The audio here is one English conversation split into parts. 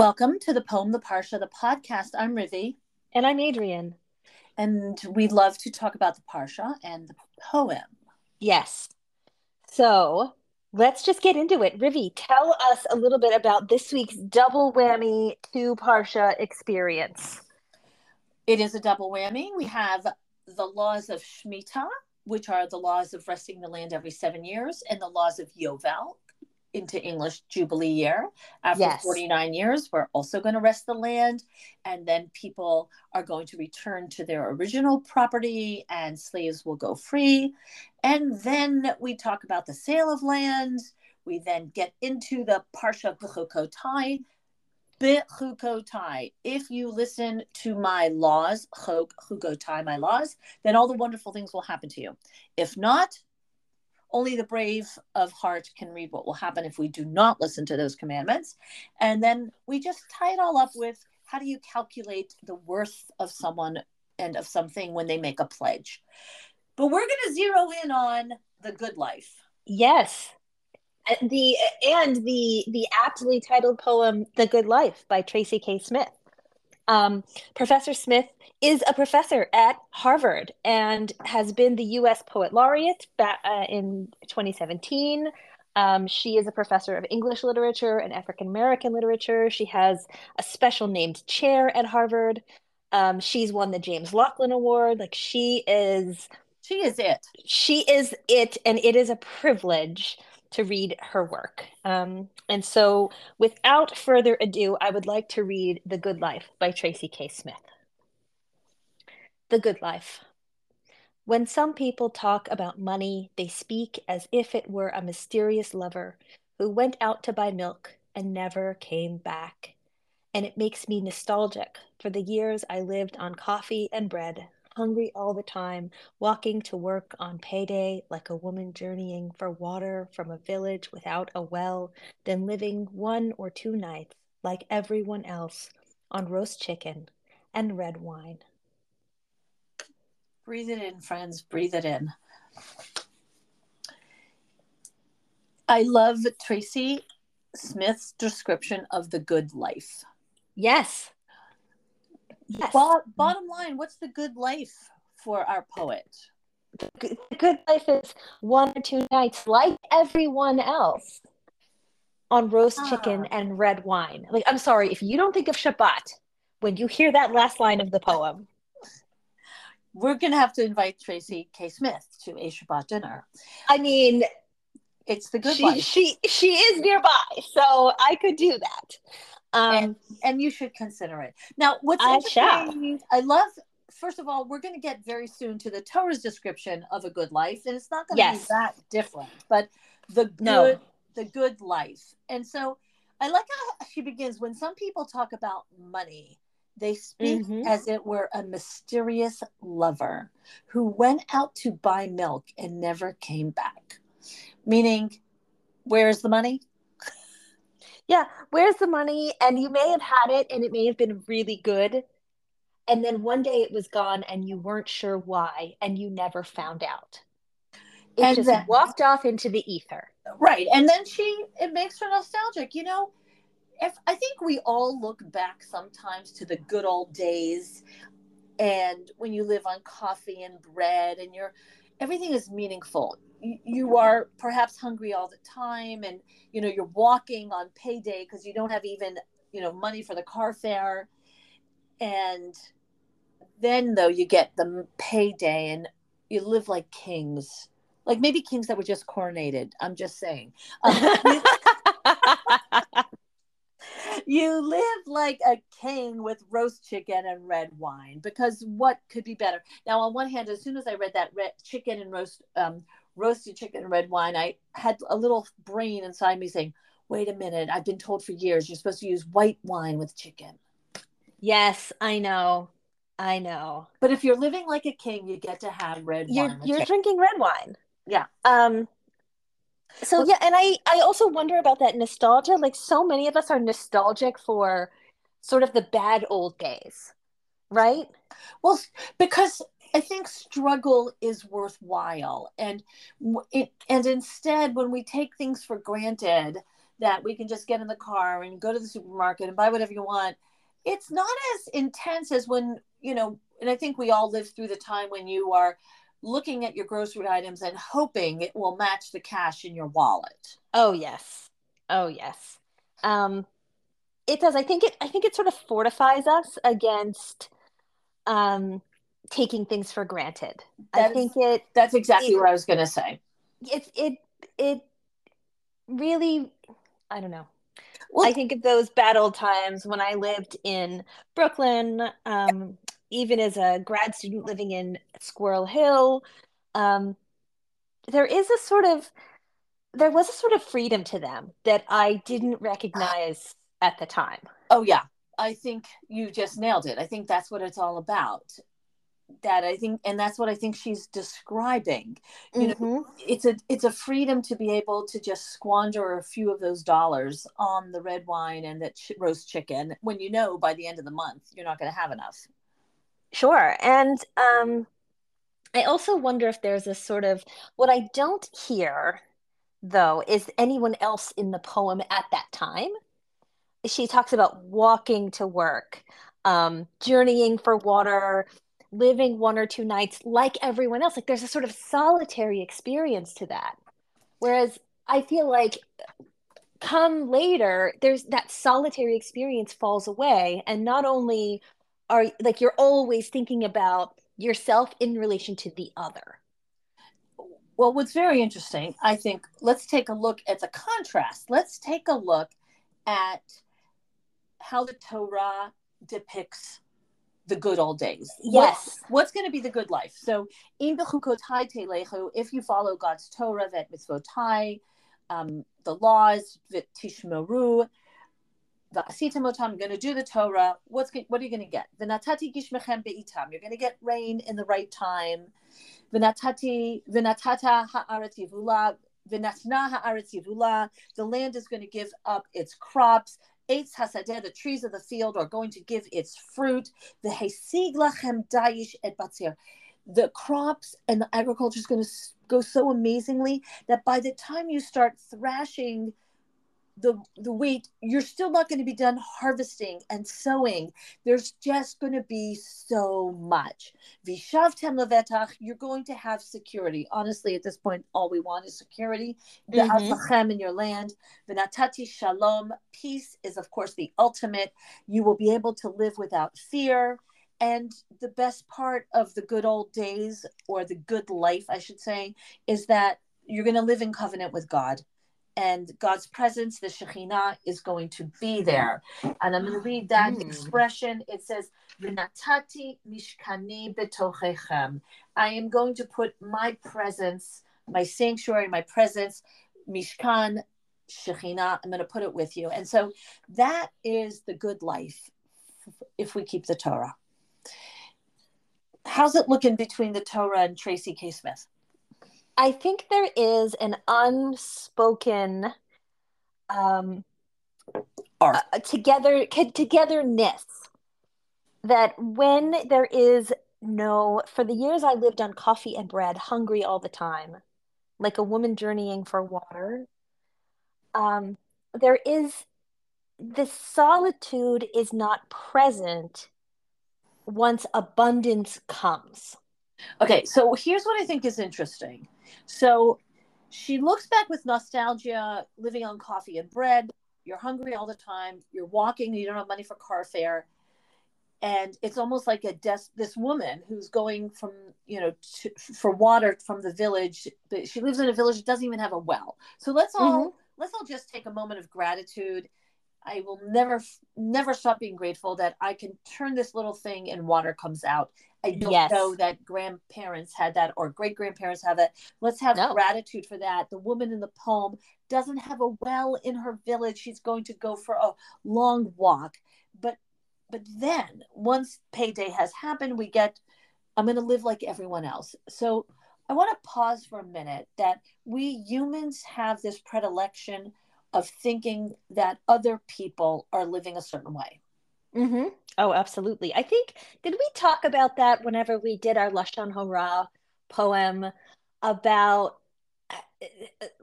Welcome to the Poem, the Parsha, the podcast. I'm Rivi. And I'm Adrian. And we love to talk about the Parsha and the poem. Yes. So let's just get into it. Rivi, tell us a little bit about this week's double whammy two Parsha experience. It is a double whammy. We have the laws of Shemitah, which are the laws of resting the land every seven years, and the laws of Yovel, into English Jubilee year. After yes. 49 years, we're also going to rest the land. And then people are going to return to their original property and slaves will go free. And then we talk about the sale of land. We then get into the Parsha B'chukotai. B'chukotai. If you listen to my laws, Chukotai, my laws, then all the wonderful things will happen to you. If not, only the brave of heart can read what will happen if we do not listen to those commandments. And then we just tie it all up with how do you calculate the worth of someone and of something when they make a pledge. But we're going to zero in on the good life. Yes. The and the the aptly titled poem "The Good Life" by Tracy K. Smith. Um, professor Smith is a professor at Harvard and has been the U.S. Poet Laureate uh, in 2017. Um, she is a professor of English literature and African American literature. She has a special named chair at Harvard. Um, she's won the James Laughlin Award. Like she is, she is it. She is it, and it is a privilege to read her work. Um, and so, without further ado, I would like to read The Good Life by Tracy K. Smith. The Good Life. When some people talk about money, they speak as if it were a mysterious lover who went out to buy milk and never came back. And it makes me nostalgic for the years I lived on coffee and bread hungry all the time, walking to work on payday like a woman journeying for water from a village without a well, then living one or two nights like everyone else on roast chicken and red wine. Breathe it in, friends, breathe it in. I love Tracy Smith's description of the good life. Yes. Yes. Bo- bottom line, what's the good life for our poet? The good life is one or two nights, like everyone else, on roast ah. chicken and red wine. Like, I'm sorry, if you don't think of Shabbat when you hear that last line of the poem, we're going to have to invite Tracy K. Smith to a Shabbat dinner. I mean, it's the good she, life. She she is nearby, so I could do that. Um, and, and, you should consider it. Now, what's I interesting, shall. I love, first of all, we're going to get very soon to the Torah's description of a good life, and it's not going to yes. be that different, but the good, no. the good life. And so I like how she begins when some people talk about money, they speak mm-hmm. as it were a mysterious lover who went out to buy milk and never came back. Meaning, where's the money? Yeah, where's the money? And you may have had it and it may have been really good. And then one day it was gone and you weren't sure why and you never found out. It and just then, walked off into the ether. Right. And then she, it makes her nostalgic. You know, if I think we all look back sometimes to the good old days and when you live on coffee and bread and you're everything is meaningful. You are perhaps hungry all the time and you know you're walking on payday because you don't have even you know money for the car fare. And then though you get the payday and you live like kings. Like maybe kings that were just coronated. I'm just saying. Um, you live like a king with roast chicken and red wine because what could be better? Now on one hand as soon as i read that red chicken and roast um, roasted chicken and red wine i had a little brain inside me saying wait a minute i've been told for years you're supposed to use white wine with chicken. Yes i know. I know. But if you're living like a king you get to have red you're, wine you're drinking red wine. Yeah. Um so yeah and i i also wonder about that nostalgia like so many of us are nostalgic for sort of the bad old days right well because i think struggle is worthwhile and it and instead when we take things for granted that we can just get in the car and go to the supermarket and buy whatever you want. It's not as intense as when, you know, and I think we all lived through the time when you are looking at your grocery items and hoping it will match the cash in your wallet. Oh yes. Oh yes. Um it does. I think it I think it sort of fortifies us against um taking things for granted. That I think is- it That's exactly It- what I was going to say. it it it really I don't know. Well- I think of those bad old times when I lived in Brooklyn, um, even as a grad student living in Squirrel Hill. Um, there is a sort of there was a sort of freedom to them that I didn't recognize at the time. Oh yeah, I think you just nailed it. I think that's what it's all about. That I think, and that's what I think she's describing. You know, Mhm. It's a it's a freedom to be able to just squander a few of those dollars on the red wine and that ch- roast chicken when you know by the end of the month you're not going to have enough. Sure. And um, I also wonder if there's a sort of what I don't hear, though, is anyone else in the poem at that time. She talks about walking to work, um, journeying for water, living one or two nights like everyone else. Like there's a sort of solitary experience to that. Whereas I feel like come later, there's that solitary experience falls away. And not only are like you're always thinking about yourself in relation to the other. Well, what's very interesting, I think, let's take a look at the contrast. Let's take a look at how the Torah depicts the good old days. What- Yes. what's going to be the good life? So, in bechukotai telechu, if you follow God's Torah, vet mitzvotai, um, the laws, tishmeru, I'm going to do the Torah. What's what are you going to get? V'natati gishmechem be'itam. You're going to get rain in the right time. V'natati v'natata ha'aretz yivula. V'natna ha'aretz yivula. The land is going to give up its crops. Eitz hasadeh, the trees of the field, are going to give its fruit. The V'hesig lachem dayish et batzir. The crops and the agriculture is going to go so amazingly that by the time you start thrashing the the wheat, you're still not going to be done harvesting and sowing. There's just going to be so much. Vishavtem levetach, you're going to have security. Honestly, at this point, all we want is security. Mhm. In your land. V'natati shalom, peace is of course the ultimate. You will be able to live without fear. And the best part of the good old days, or the good life, I should say, is that you're going to live in covenant with God. And God's presence, the Shekhinah, is going to be there. And I'm going to read that Mm. expression. It says, V'natati mishkani betochechem. I am going to put my presence, my sanctuary, my presence, mishkan, Shekhinah, I'm going to put it with you. And so that is the good life if we keep the Torah. How's it looking between the Torah and Tracy K. Smith? I think there is an unspoken um, uh, together togetherness that when there is no for the years I lived on coffee and bread, hungry all the time, like a woman journeying for water, um, there is this solitude is not present once abundance comes. Okay, so here's what I think is interesting. So she looks back with nostalgia, living on coffee and bread. You're hungry all the time. You're walking. You don't have money for car fare, and it's almost like a des- this woman who's going from you know to, for water from the village. But she lives in a village that doesn't even have a well. So let's all mm-hmm. let's all just take a moment of gratitude. I will never never stop being grateful that I can turn this little thing and water comes out. I don't Yes. know that grandparents had that or great grandparents have that. Let's have No. gratitude for that. The woman in the poem doesn't have a well in her village. She's going to go for a long walk. But but then once payday has happened, we get I'm going to live like everyone else. So I want to pause for a minute that we humans have this predilection of thinking that other people are living a certain way. Mm-hmm. Oh, absolutely. I think, did we talk about that whenever we did our Lashon Hora poem about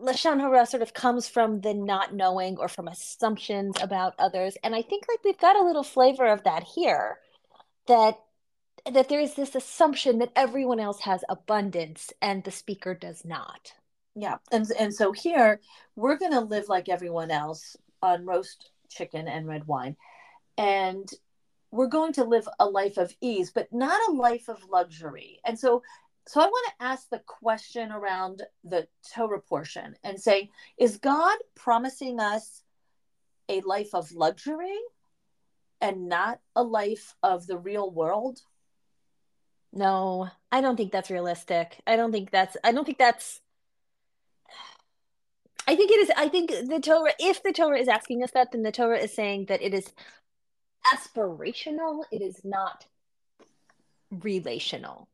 Lashon Hara sort of comes from the not knowing or from assumptions about others. And I think like we've got a little flavor of that here that that there is this assumption that everyone else has abundance and the speaker does not. Yeah. And and so here we're going to live like everyone else on roast chicken and red wine. And we're going to live a life of ease, but not a life of luxury. And so so I want to ask the question around the Torah portion and say, is God promising us a life of luxury and not a life of the real world? No, I don't think that's realistic. I don't think that's I don't think that's I think it is I think the Torah if the Torah is asking us that then the Torah is saying that it is aspirational, it is not relational.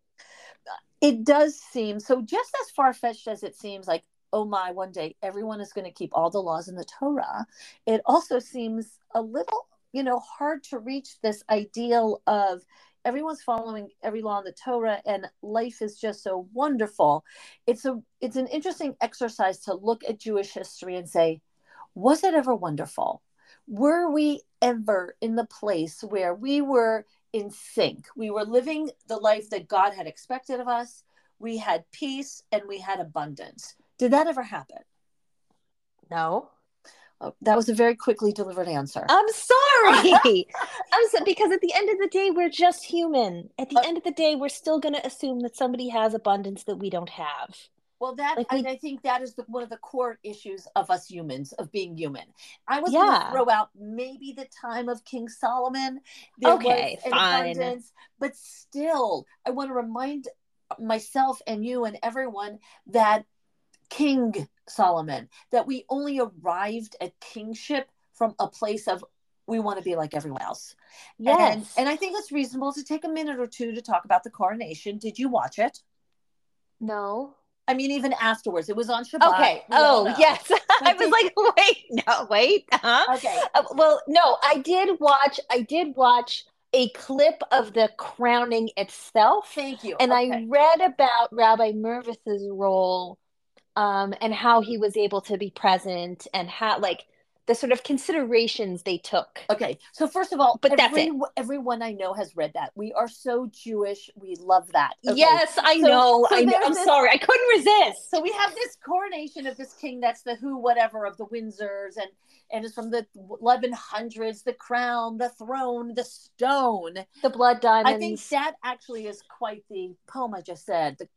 It does seem so just as far fetched as it seems like, oh my, one day everyone is going to keep all the laws in the Torah. It also seems a little, you know, hard to reach this ideal of everyone's following every law in the Torah and life is just so wonderful. It's a it's an interesting exercise to look at Jewish history and say, was it ever wonderful? Were we ever in the place where we were in sync? We were living the life that God had expected of us. We had peace and we had abundance. Did that ever happen? No. Oh, that was a very quickly delivered answer. I'm sorry. I'm so, because at the end of the day, we're just human. At the uh, end of the day, we're still going to assume that somebody has abundance that we don't have. Well, that like we, I, I think that is the, one of the core issues of us humans, of being human. I was yeah. going to throw out maybe the time of King Solomon. There okay, was fine. Abundance, but still, I want to remind myself and you and everyone that King Solomon, that we only arrived at kingship from a place of we want to be like everyone else. Yes. And, and I think it's reasonable to take a minute or two to talk about the coronation. Did you watch it? No. I mean, even afterwards, it was on Shabbat. Okay. Oh, yes. I was like, wait, no, wait. Huh? Okay. Uh, well, no, I did watch. I did watch a clip of the crowning itself. Thank you. And okay. I read about Rabbi Mirvis's role, um, and how he was able to be present, and how like the sort of considerations they took. Okay, so first of all, but every, that's it. Everyone I know has read that. We are so Jewish. We love that. Okay. Yes, I so, know. So I know. I'm this, sorry, I couldn't resist. So we have this coronation of this king. That's the who, whatever of the Windsors, and and it's from the 1100s. The crown, the throne, the stone, the blood diamonds. I think that actually is quite the poem I just said. The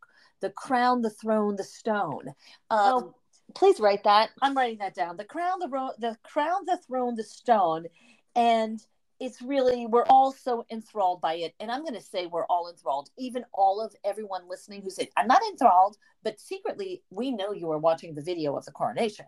the crown, the throne, the stone. Um, oh Please write that. I'm writing that down. The crown, the ro- the crown, the throne, the stone, and it's really we're all so enthralled by it. And i'm going to say we're all enthralled. Even all of everyone listening who said i'm not enthralled but secretly we know you are watching the video of the coronation.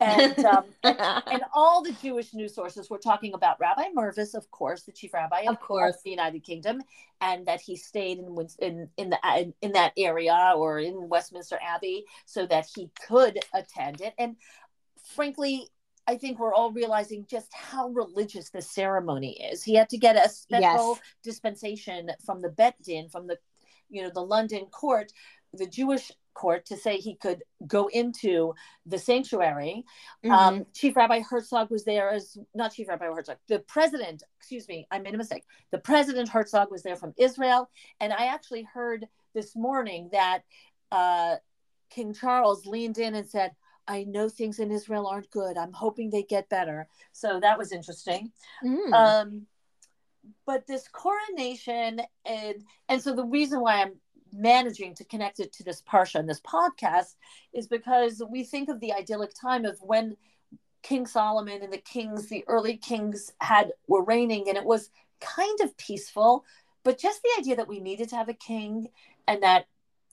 And, um, and, all the jewish news sources were talking about rabbi mirvis of course the chief rabbi of, of course. the united kingdom and that he stayed in in in the in, in that area or in westminster abbey so that he could attend it. And frankly I think we're all realizing just how religious the ceremony is. He had to get a special yes. dispensation from the Bet Din, from the, you know, the London court, the Jewish court, to say he could go into the sanctuary. Mm-hmm. Um, Chief Rabbi Herzog was there as not Chief Rabbi Herzog, the president. Excuse me, I made a mistake. The president Herzog was there from Israel, and I actually heard this morning that uh, King Charles leaned in and said, I know things in Israel aren't good. I'm hoping they get better. So that was interesting. Mm. Um, but this coronation and and so the reason why I'm managing to connect it to this parsha and this podcast is because we think of the idyllic time of when King Solomon and the kings, the early kings had were reigning, and it was kind of peaceful. But just the idea that we needed to have a king and that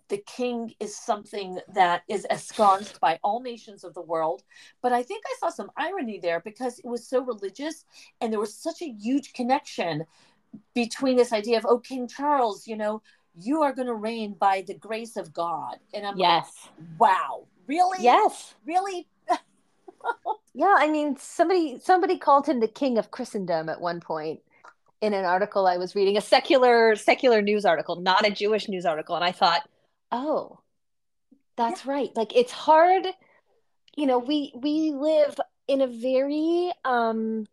the king is something that is ensconced by all nations of the world. But I think I saw some irony there because it was so religious and there was such a huge connection between this idea of, oh, King Charles, you know, you are going to reign by the grace of God. And I'm yes. Like, wow, really? Yes. Really? yeah, I mean, somebody somebody called him the king of Christendom at one point in an article I was reading, a secular secular news article, not a Jewish news article, and I thought, oh, That's yeah. right. Like it's hard, you know, we we live in a very um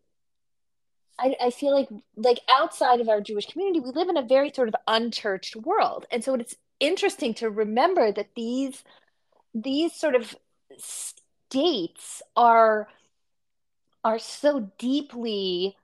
I, I feel like like outside of our Jewish community, we live in a very sort of unchurched world. And so it's interesting to remember that these these sort of states are are so deeply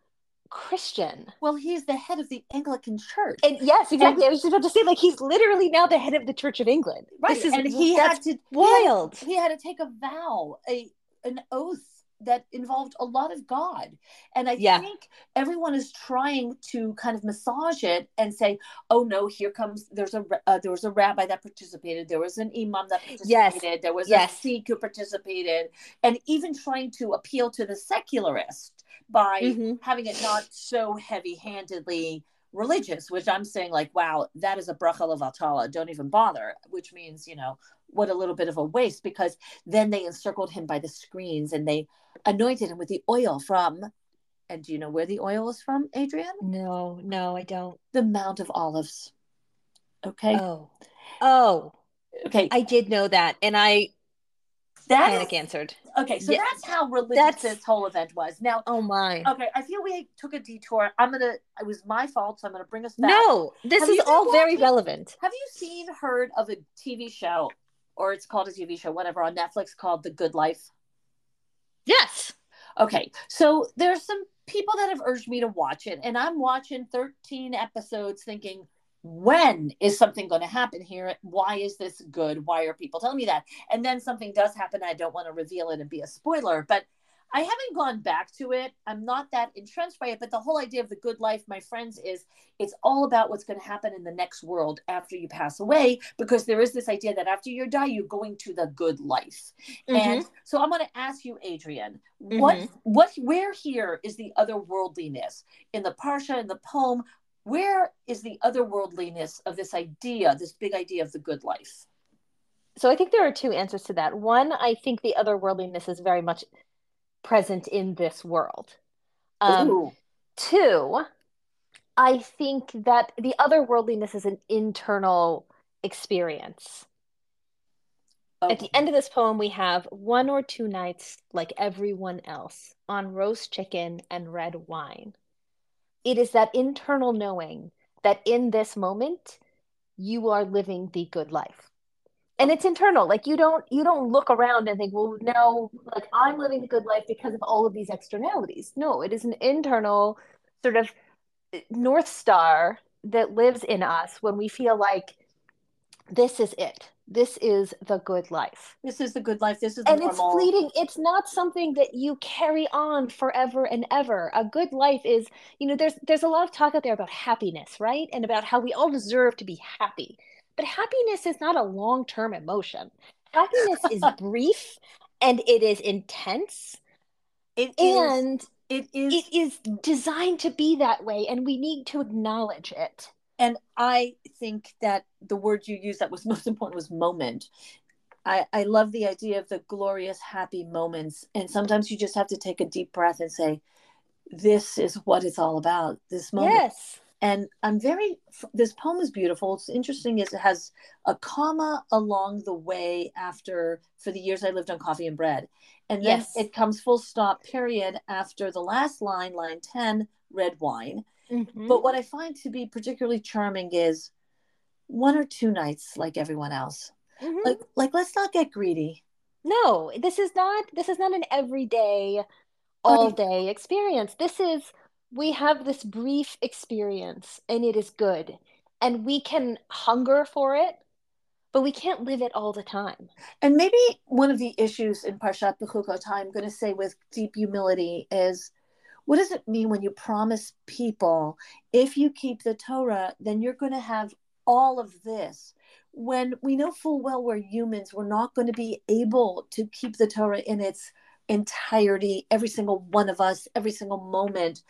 Christian. Well, he's the head of the Anglican Church. And yes, exactly. And, I was just about to say, like, he's literally now the head of the Church of England. Right. This is and he had to wild. He had, he had to take a vow, a an oath that involved a lot of God. And I yeah. think everyone is trying to kind of massage it and say, "Oh no, here comes there's a uh, there was a rabbi that participated, there was an imam that participated, yes. there was yes. a Sikh who participated," and even trying to appeal to the secularist by mm-hmm. having it not so heavy-handedly religious, which I'm saying like, wow, that is a bracha levatala. Don't even bother, which means you know what a little bit of a waste because then they encircled him by the screens and they anointed him with the oil from and do you know where the oil is from adrian? No no i don't. The mount of olives. Okay? Oh. Oh. Okay. I did know that and i that panic is, answered okay so yeah. that's how religious that's, this whole event was now oh my okay i feel we took a detour i'm gonna it was my fault so i'm gonna bring us back no this have is all very relevant have you seen heard of a tv show or it's called a tv show whatever on netflix called the good life Yes. Okay. So there's some people that have urged me to watch it, and I'm watching 13 episodes thinking, when is something going to happen here? Why is this good? Why are people telling me that? And then something does happen. I don't want to reveal it and be a spoiler, but I haven't gone back to it. I'm not that entrenched by it, but the whole idea of the good life, my friends, is it's all about what's going to happen in the next world after you pass away, because there is this idea that after you die, you're going to the good life. Mm-hmm. And so I'm going to ask you, Adrian, mm-hmm. what, what, where here is the otherworldliness in the parsha in the poem? Where is the otherworldliness of this idea, this big idea of the good life? So I think there are two answers to that. One, I think the otherworldliness is very much present in this world. Um, two, I think that the otherworldliness is an internal experience. Okay. At the end of this poem, we have one or two nights like everyone else on roast chicken and red wine. It is that internal knowing that in this moment, you are living the good life. And it's internal. Like you don't you don't look around and think well no like i'm living a good life because of all of these externalities. No it is an internal sort of uh, north star that lives in us when we feel like this is it this is the good life this is the good life this is and normal. it's fleeting it's not something that you carry on forever and ever a good life is you know there's there's a lot of talk out there about happiness right and about how we all deserve to be happy but happiness is not a long term emotion. Happiness is brief and it is intense. It and is, it is it is designed to be that way and we need to acknowledge it. And I think that the word you used that was most important was moment. I, I love the idea of the glorious, happy moments. And sometimes you just have to take a deep breath and say, This is what it's all about. This moment. Yes and i'm very this poem is beautiful it's interesting is it has a comma along the way after for the years i lived on coffee and bread and then yes. it comes full stop period after the last line line 10 red wine mm-hmm. but what i find to be particularly charming is one or two nights like everyone else. Mm-hmm. like like let's not get greedy. No this is not this is not an everyday all day experience. This is we have this brief experience and it is good. And we can hunger for it but we can't live it all the time. And maybe one of the issues in parshat Bechukot i'm going to say with deep humility is what does it mean when you promise people if you keep the torah then you're going to have all of this when we know full well we're humans we're not going to be able to keep the torah in its entirety every single one of us every single moment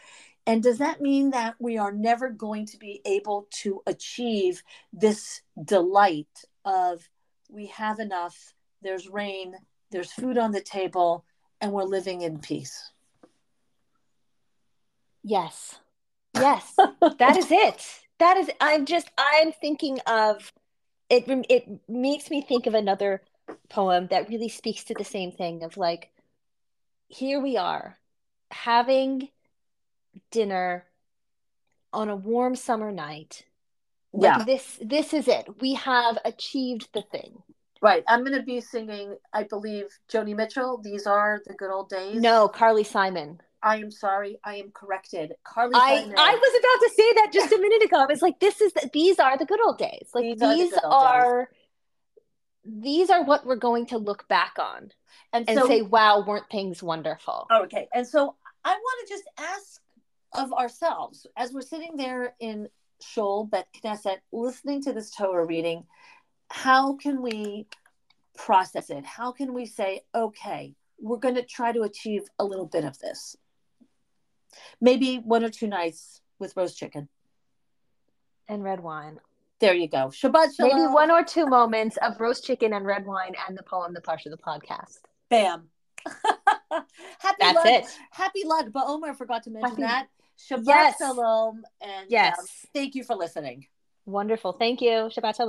and does that mean that we are never going to be able to achieve this delight of we have enough, there's rain, there's food on the table, and we're living in peace? Yes. Yes. that is it. That is I'm just I'm thinking of it it makes me think of another poem that really speaks to the same thing of like, here we are having dinner on a warm summer night. Like Yeah, this this is it. We have achieved the thing. right. I'm going to be singing, I believe, Joni Mitchell. These are the good old days. No, Carly Simon. I am sorry. I am corrected. Carly I. I was about to say that just a minute ago. I was like, this is the, these are the good old days. Like These these, are the are these are what we're going to look back on and and so, say, wow, weren't things wonderful? Okay. And so I want to just ask of ourselves as we're sitting there in Shul Bet Knesset listening to this Torah reading, how can we process it? How can we say, okay, we're going to try to achieve a little bit of this? Maybe one or two nights with roast chicken. And red wine. There you go. Shabbat shalom. Maybe one or two moments of roast chicken and red wine and the poem, the part of the podcast. Bam. happy That's luck. it. Happy Lag. But Omar forgot to mention Happy- that. Shabbat Yes. shalom. And Yes. um, thank you for listening. Wonderful. Thank you. Shabbat shalom.